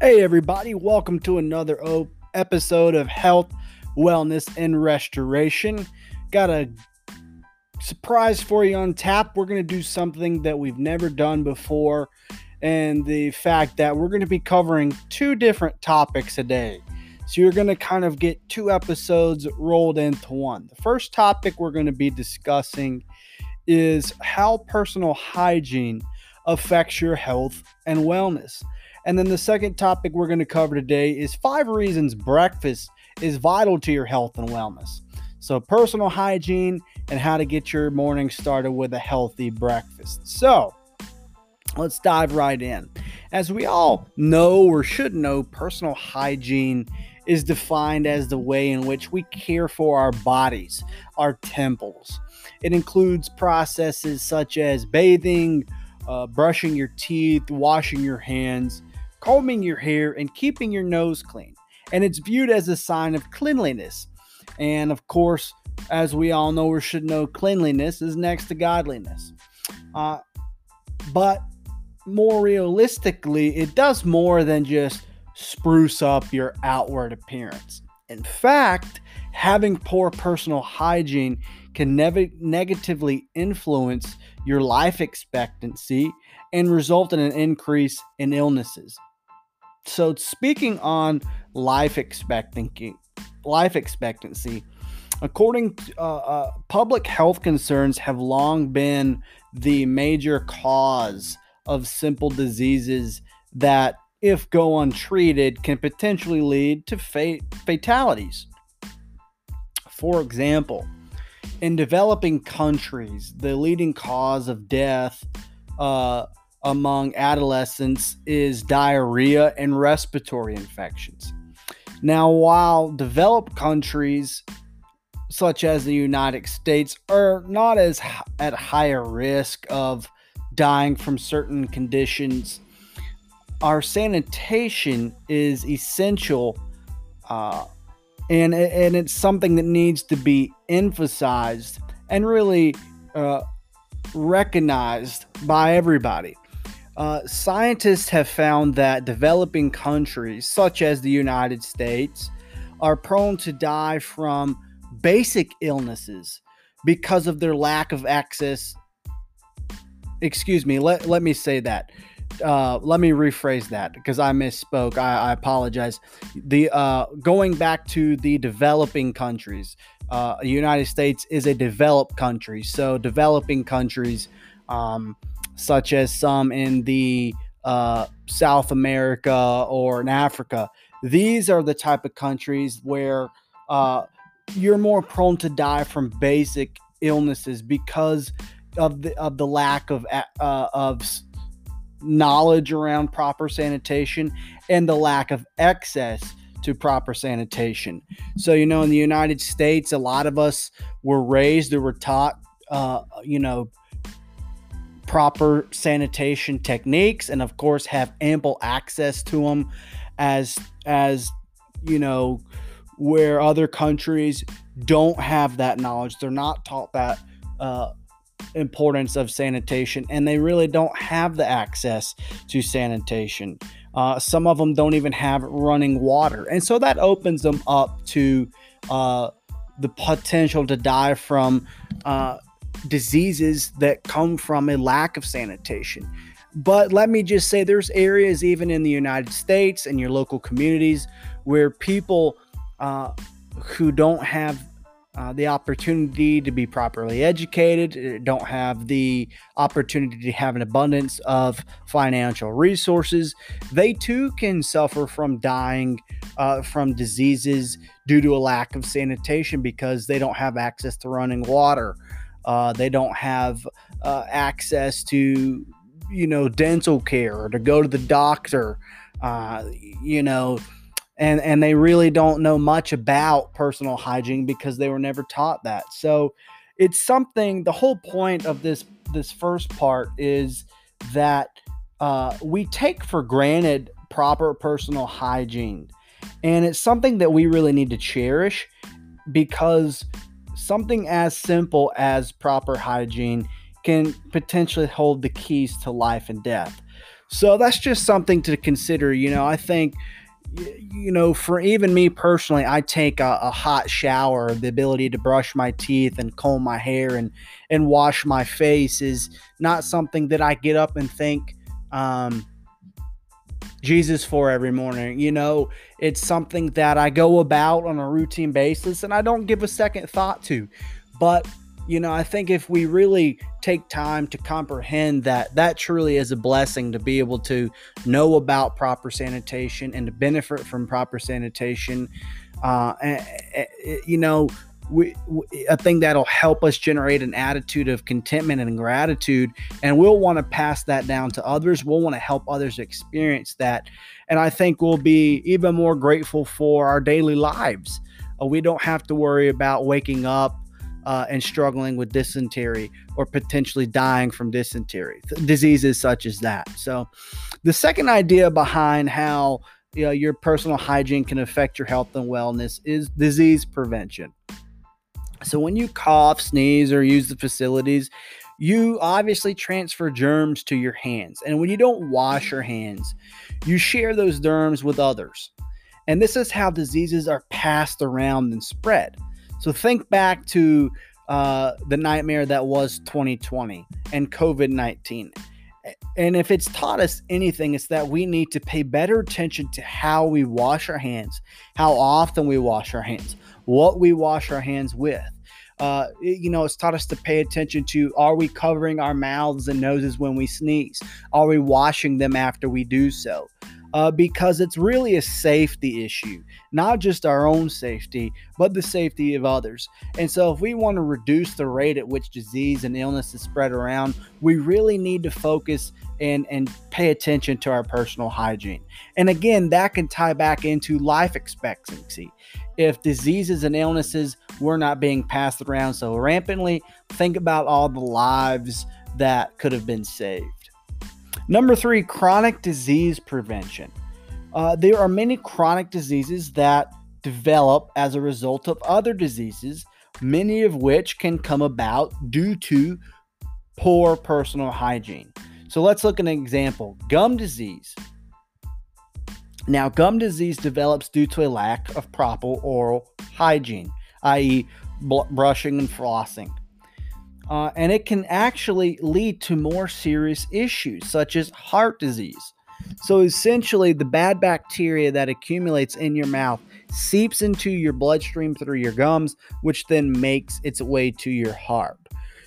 Hey, everybody, welcome to another episode of Health, Wellness, and Restoration. Got a surprise for you on tap. We're going to do something that we've never done before, and the fact that we're going to be covering two different topics a day. So you're going to kind of get two episodes rolled into one. The first topic we're going to be discussing is how personal hygiene affects your health and wellness. And then the second topic we're going to cover today is five reasons breakfast is vital to your health and wellness. So, personal hygiene and how to get your morning started with a healthy breakfast. So, let's dive right in. As we all know or should know, personal hygiene is defined as the way in which we care for our bodies, our temples. It includes processes such as bathing, uh, brushing your teeth, washing your hands, combing your hair, and keeping your nose clean. And it's viewed as a sign of cleanliness. And of course, as we all know or should know, cleanliness is next to godliness. Uh, but more realistically, it does more than just spruce up your outward appearance. In fact, having poor personal hygiene can nev- negatively influence your life expectancy and result in an increase in illnesses. So, speaking on life expectancy, life expectancy, according to uh, uh, public health concerns, have long been the major cause of simple diseases that, if go untreated, can potentially lead to fa- fatalities. For example, in developing countries, the leading cause of death uh, among adolescents is diarrhea and respiratory infections. Now, while developed countries such as the United States are not as at higher risk of dying from certain conditions, our sanitation is essential, uh, and and it's something that needs to be emphasized and really uh, recognized by everybody. Uh, scientists have found that developing countries, such as the United States, are prone to die from basic illnesses because of their lack of access. Excuse me, let, let me say that. Uh, let me rephrase that because I misspoke. I, I apologize. The uh, going back to the developing countries, uh, United States is a developed country, so developing countries, um, such as some in the uh, South America or in Africa, these are the type of countries where uh, you're more prone to die from basic illnesses because of the of the lack of uh, of knowledge around proper sanitation and the lack of access to proper sanitation. So you know, in the United States, a lot of us were raised or were taught, uh, you know, proper sanitation techniques, and of course, have ample access to them, as as you know where other countries don't have that knowledge. They're not taught that uh, importance of sanitation, and they really don't have the access to sanitation. Uh, some of them don't even have running water, and so that opens them up to uh, the potential to die from uh, diseases that come from a lack of sanitation. But let me just say, there's areas even in the United States and your local communities where people uh, who don't have uh, the opportunity to be properly educated, uh, don't have the opportunity to have an abundance of financial resources, they too can suffer from dying uh, from diseases due to a lack of sanitation because they don't have access to running water. Uh, they don't have uh, access to, you know, dental care or to go to the doctor. you know, and and they really don't know much about personal hygiene because they were never taught that. So it's something. The whole point of this this first part is that uh, we take for granted proper personal hygiene, and it's something that we really need to cherish because something as simple as proper hygiene can potentially hold the keys to life and death. So that's just something to consider. You know, I think you know, for even me personally, I take a, a, hot shower. The ability to brush my teeth and comb my hair and and wash my face is not something that I get up and think um, Jesus for every morning. You know, it's something that I go about on a routine basis, and I don't give a second thought to. But you know, I think if we really take time to comprehend that that truly is a blessing to be able to know about proper sanitation and to benefit from proper sanitation, uh, eh, eh, eh, you know, we, a thing that'll help us generate an attitude of contentment and gratitude and we'll want to pass that down to others we'll want to help others experience that and i think we'll be even more grateful for our daily lives uh, we don't have to worry about waking up uh, and struggling with dysentery or potentially dying from dysentery, diseases such as that. So, the second idea behind how you know, your personal hygiene can affect your health and wellness is disease prevention. So, when you cough, sneeze, or use the facilities, you obviously transfer germs to your hands. And when you don't wash your hands, you share those germs with others. And this is how diseases are passed around and spread. So think back to uh, the nightmare that was 2020 and COVID 19. And if it's taught us anything, it's that we need to pay better attention to how we wash our hands, how often we wash our hands, what we wash our hands with. Uh, you know, it's taught us to pay attention to are we covering our mouths and noses when we sneeze? Are we washing them after we do so? Uh, because it's really a safety issue, not just our own safety, but the safety of others. And so, if we want to reduce the rate at which disease and illness is spread around, we really need to focus and, and pay attention to our personal hygiene. And again, that can tie back into life expectancy. If diseases and illnesses were not being passed around so rampantly, think about all the lives that could have been saved. Number three, chronic disease prevention. Uh, there are many chronic diseases that develop as a result of other diseases, many of which can come about due to poor personal hygiene. So let's look at an example gum disease. Now, gum disease develops due to a lack of proper oral hygiene, i.e., bl- brushing and flossing uh, and it can actually lead to more serious issues such as heart disease. So essentially, the bad bacteria that accumulates in your mouth seeps into your bloodstream through your gums, which then makes its way to your heart.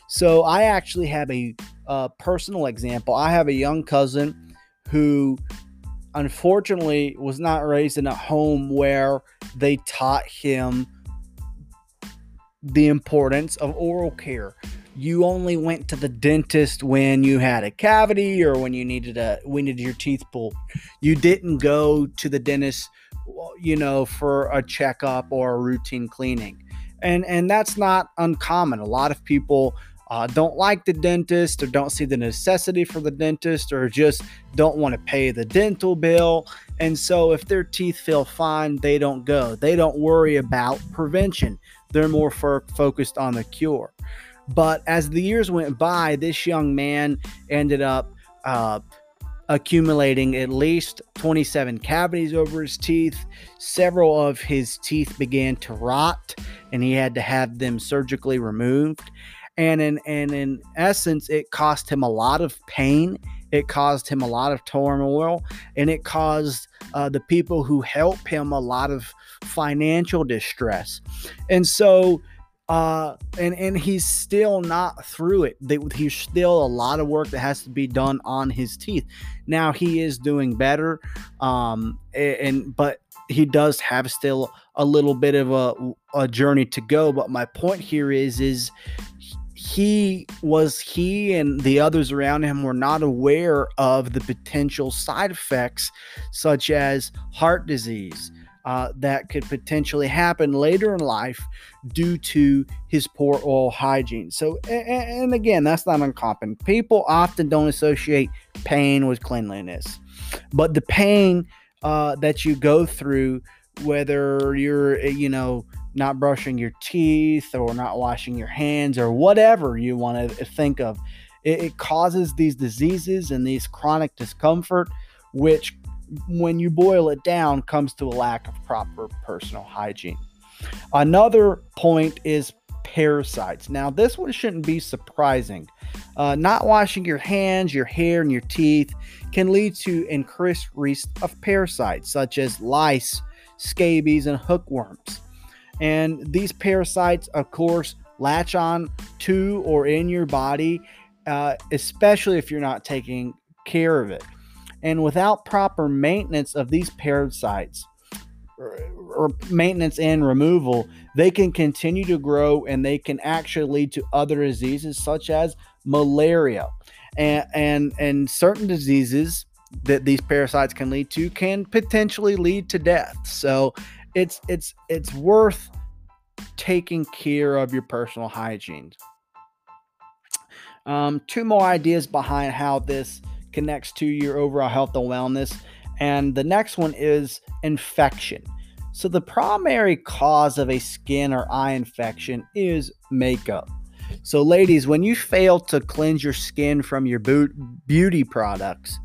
So I actually have a, a personal example. I have a young cousin who unfortunately was not raised in a home where they taught him the importance of oral care you only went to the dentist when you had a cavity or when you needed a we needed your teeth pulled. You didn't go to the dentist, you know, for a checkup or a routine cleaning, and and that's not uncommon. A lot of people. Uh, don't like the dentist or don't see the necessity for the dentist or just don't want to pay the dental bill. And so, if their teeth feel fine, they don't go. They don't worry about prevention. They're more focused on the cure. But as the years went by, this young man ended up uh, accumulating at least 27 cavities over his teeth. Several of his teeth began to rot, and he had to have them surgically removed. And in, and in essence, it cost him a lot of pain. It caused him a lot of turmoil, and it caused uh, the people who help him a lot of financial distress. And so, uh, and and he's still not through it. He's still a lot of work that has to be done on his teeth. Now he is doing better, um, and but he does have still a little bit of a, a journey to go. But my point here is is he was he and the others around him were not aware of the potential side effects such as heart disease uh, that could potentially happen later in life due to his poor oral hygiene. So, and again, that's not uncommon. People often don't associate pain with cleanliness, but the pain uh, that you go through, whether you're, you know, not brushing your teeth or not washing your hands or whatever you want to think of, It, it causes these diseases and these chronic discomfort, which, when you boil it down, comes to a lack of proper personal hygiene. Another point is parasites. Now, this one shouldn't be surprising. Uh, not washing your hands, your hair, and your teeth can lead to increased risk of parasites such as lice, scabies, and hookworms. And these parasites, of course, latch on to or in your body, uh, especially if you're not taking care of it. And without proper maintenance of these parasites, or maintenance and removal, they can continue to grow and they can actually lead to other diseases such as malaria. And and and certain diseases that these parasites can lead to can potentially lead to death. So it's it's it's worth taking care of your personal hygiene. Um, two more ideas behind how this connects to your overall health and wellness. And the next one is infection. So, the primary cause of a skin or eye infection is makeup. So, ladies, when you fail to cleanse your skin from your beauty products,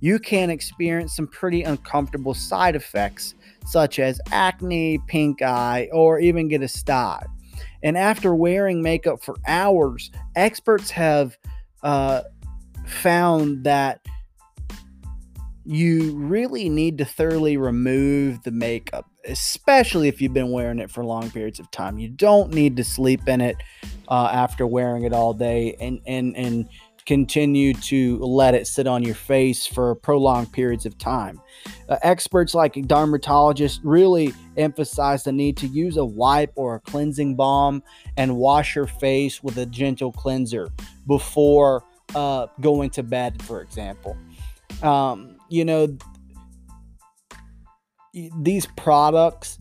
you can experience some pretty uncomfortable side effects such as acne, pink eye, or even get a sty. And after wearing makeup for hours, experts have uh, found that you really need to thoroughly remove the makeup, especially if you've been wearing it for long periods of time. You don't need to sleep in it uh, after wearing it all day and and and continue to let it sit on your face for prolonged periods of time. Uh, experts like dermatologists really emphasize the need to use a wipe or a cleansing balm and wash your face with a gentle cleanser before uh, going to bed, for example. Um, you know, these products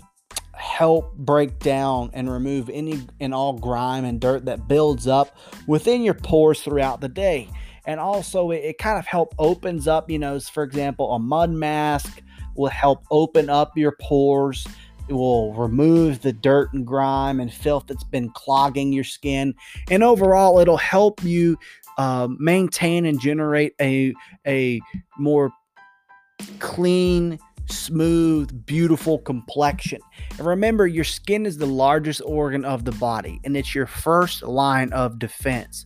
help break down and remove any and all grime and dirt that builds up within your pores throughout the day. And also it, it, kind of help opens up you know for example a mud mask will help open up your pores. It will remove the dirt and grime and filth that's been clogging your skin. And overall it'll help you uh, maintain and generate a a more clean smooth, beautiful complexion. And remember, your skin is the largest organ of the body, and it's your first line of defense.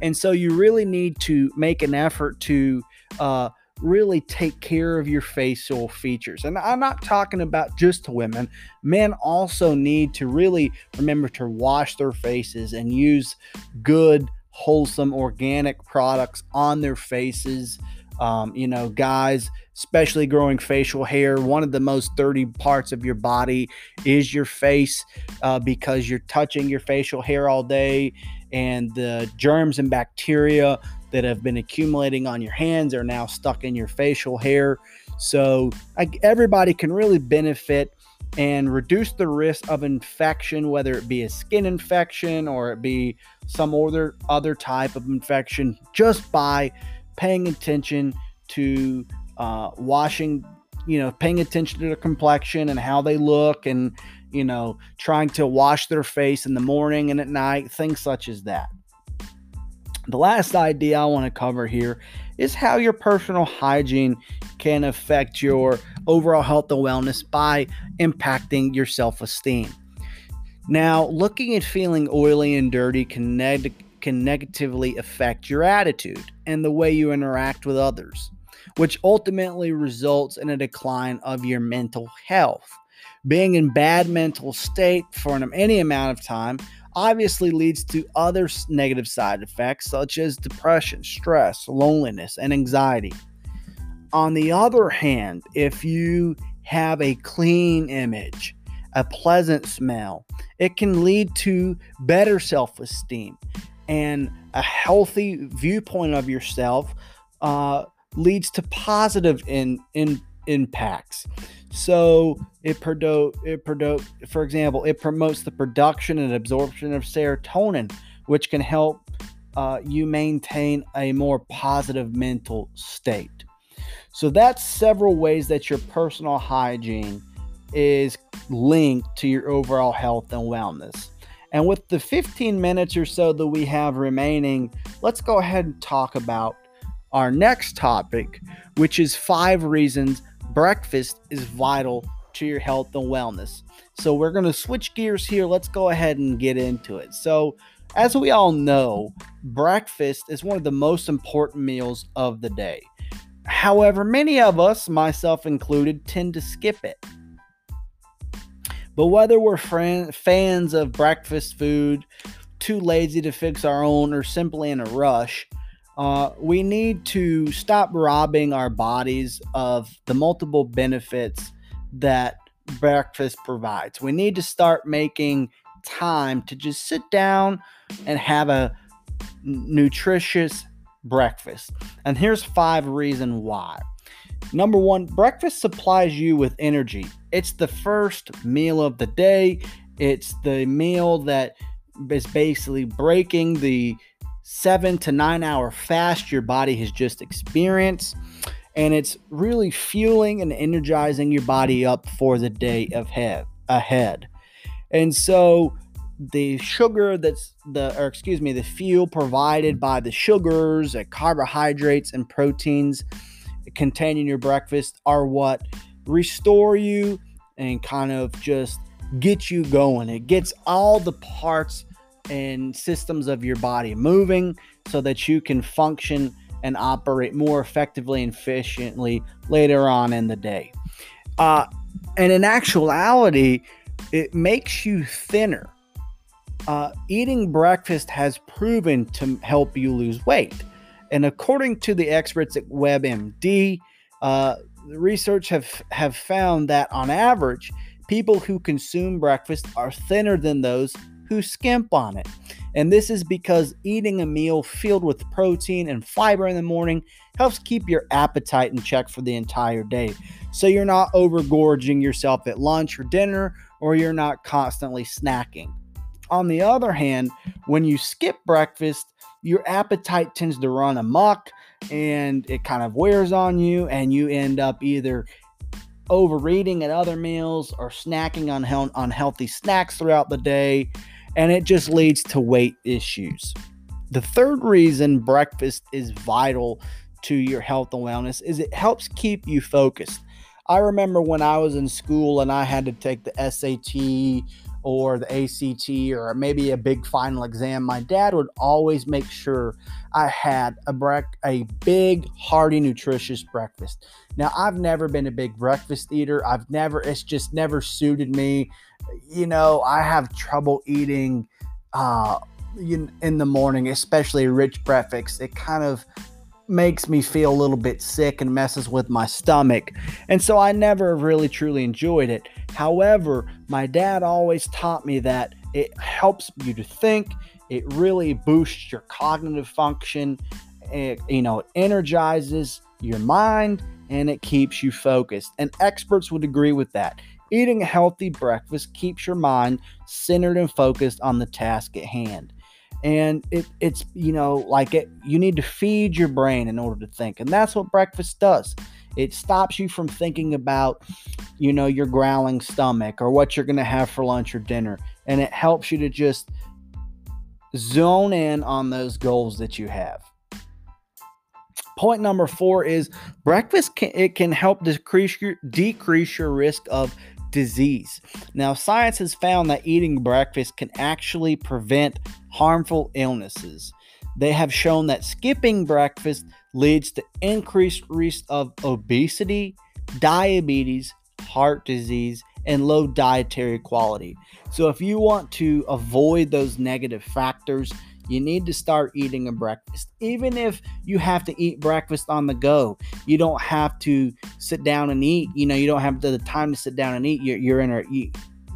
And so you really need to make an effort to uh, really take care of your facial features. And I'm not talking about just women, men also need to really remember to wash their faces and use good, wholesome, organic products on their faces. Um, you know, guys, especially growing facial hair, one of the most dirty parts of your body is your face uh, because you're touching your facial hair all day, and the germs and bacteria that have been accumulating on your hands are now stuck in your facial hair. So, I, everybody can really benefit and reduce the risk of infection, whether it be a skin infection or it be some other other type of infection, just by paying attention to uh, washing, you know, paying attention to their complexion and how they look, and you know, trying to wash their face in the morning and at night, things such as that. The last idea I want to cover here is how your personal hygiene can affect your overall health and wellness by impacting your self esteem. Now, looking at feeling oily and dirty can, neg- can negatively affect your attitude and the way you interact with others, which ultimately results in a decline of your mental health. Being in bad mental state for any amount of time obviously leads to other negative side effects such as depression, stress, loneliness, and anxiety. On the other hand, if you have a clean image, a pleasant smell, it can lead to better self esteem and a healthy viewpoint of yourself uh, leads to positive in, in impacts. So it promote it promote for example, it promotes the production and absorption of serotonin, which can help uh, you maintain a more positive mental state. So that's several ways that your personal hygiene is linked to your overall health and wellness. And with the 15 minutes or so that we have remaining, let's go ahead and talk about our next topic, which is five reasons breakfast is vital to your health and wellness. So we're going to switch gears here. Let's go ahead and get into it. So, as we all know, breakfast is one of the most important meals of the day. However, many of us, myself included, tend to skip it. But whether we're friend, fans of breakfast food, too lazy to fix our own, or simply in a rush, uh, we need to stop robbing our bodies of the multiple benefits that breakfast provides. We need to start making time to just sit down and have a nutritious breakfast. And here's five reasons why. Number one, breakfast supplies you with energy. It's the first meal of the day. It's the meal that is basically breaking the seven to nine hour fast your body has just experienced. And it's really fueling and energizing your body up for the day of head, ahead. And so the sugar that's the or excuse me the fuel provided by the sugars and carbohydrates and proteins contained in your breakfast are what restore you and kind of just get you going it gets all the parts and systems of your body moving so that you can function and operate more effectively and efficiently later on in the day uh, and in actuality it makes you thinner uh, eating breakfast has proven to help you lose weight. And according to the experts at WebMD, uh, research have, have found that on average, people who consume breakfast are thinner than those who skimp on it. And this is because eating a meal filled with protein and fiber in the morning helps keep your appetite in check for the entire day. So you're not overgorging yourself at lunch or dinner, or you're not constantly snacking. On the other hand, when you skip breakfast, your appetite tends to run amok and it kind of wears on you, and you end up either overeating at other meals or snacking on unhealthy snacks throughout the day, and it just leads to weight issues. The third reason breakfast is vital to your health and wellness is it helps keep you focused. I remember when I was in school and I had to take the SAT or the ACT or maybe a big final exam, my dad would always make sure I had a brec- a big, hearty, nutritious breakfast. Now, I've never been a big breakfast eater. I've never, it's just never suited me. You know, I have trouble eating uh, in the morning, especially rich breakfast. It kind of makes me feel a little bit sick and messes with my stomach. And so I never really truly enjoyed it. However, my dad always taught me that it helps you to think, it really boosts your cognitive function, it, you know, it energizes your mind and it keeps you focused. And experts would agree with that. Eating a healthy breakfast keeps your mind centered and focused on the task at hand and it, it's you know like it you need to feed your brain in order to think and that's what breakfast does it stops you from thinking about you know your growling stomach or what you're going to have for lunch or dinner and it helps you to just zone in on those goals that you have point number four is breakfast can, it can help decrease your decrease your risk of disease. Now, science has found that eating breakfast can actually prevent harmful illnesses. They have shown that skipping breakfast leads to increased risk of obesity, diabetes, heart disease, and low dietary quality. So, if you want to avoid those negative factors, you need to start eating a breakfast. Even if you have to eat breakfast on the go, you don't have to sit down and eat. You know, you don't have the time to sit down and eat. You're, you're in a,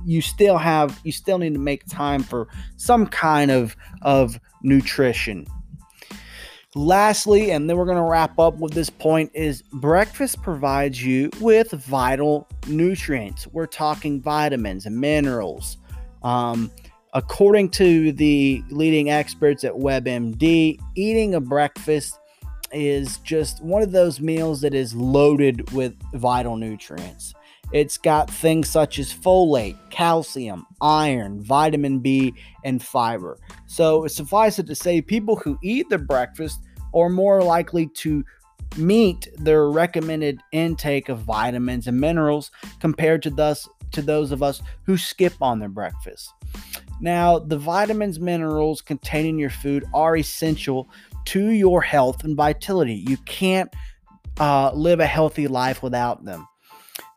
you, still have, you still need to make time for some kind of, of nutrition. Lastly, and then we're going to wrap up with this point is breakfast provides you with vital nutrients. We're talking vitamins and minerals. Um, According to the leading experts at WebMD, eating a breakfast is just one of those meals that is loaded with vital nutrients. It's got things such as folate, calcium, iron, vitamin B, and fiber. So suffice it to say, people who eat their breakfast are more likely to meet their recommended intake of vitamins and minerals compared to thus to those of us who skip on their breakfast. Now, the vitamins, minerals contained in your food are essential to your health and vitality. You can't uh, live a healthy life without them.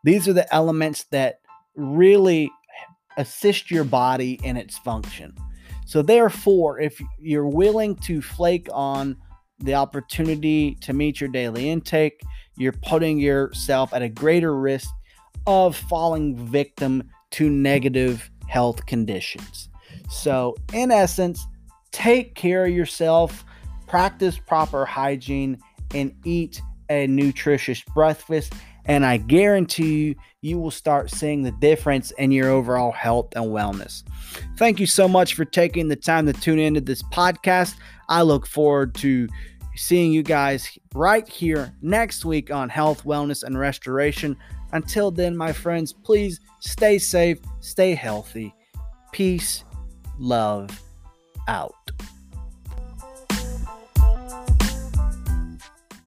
These are the elements that really assist your body in its function. So, therefore, if you're willing to flake on the opportunity to meet your daily intake, you're putting yourself at a greater risk of falling victim to negative health conditions. So, in essence, take care of yourself, practice proper hygiene, and eat a nutritious breakfast. And I guarantee you, you will start seeing the difference in your overall health and wellness. Thank you so much for taking the time to tune into this podcast. I look forward to seeing you guys right here next week on health, wellness, and restoration. Until then, my friends, please stay safe, stay healthy. Peace, love, out.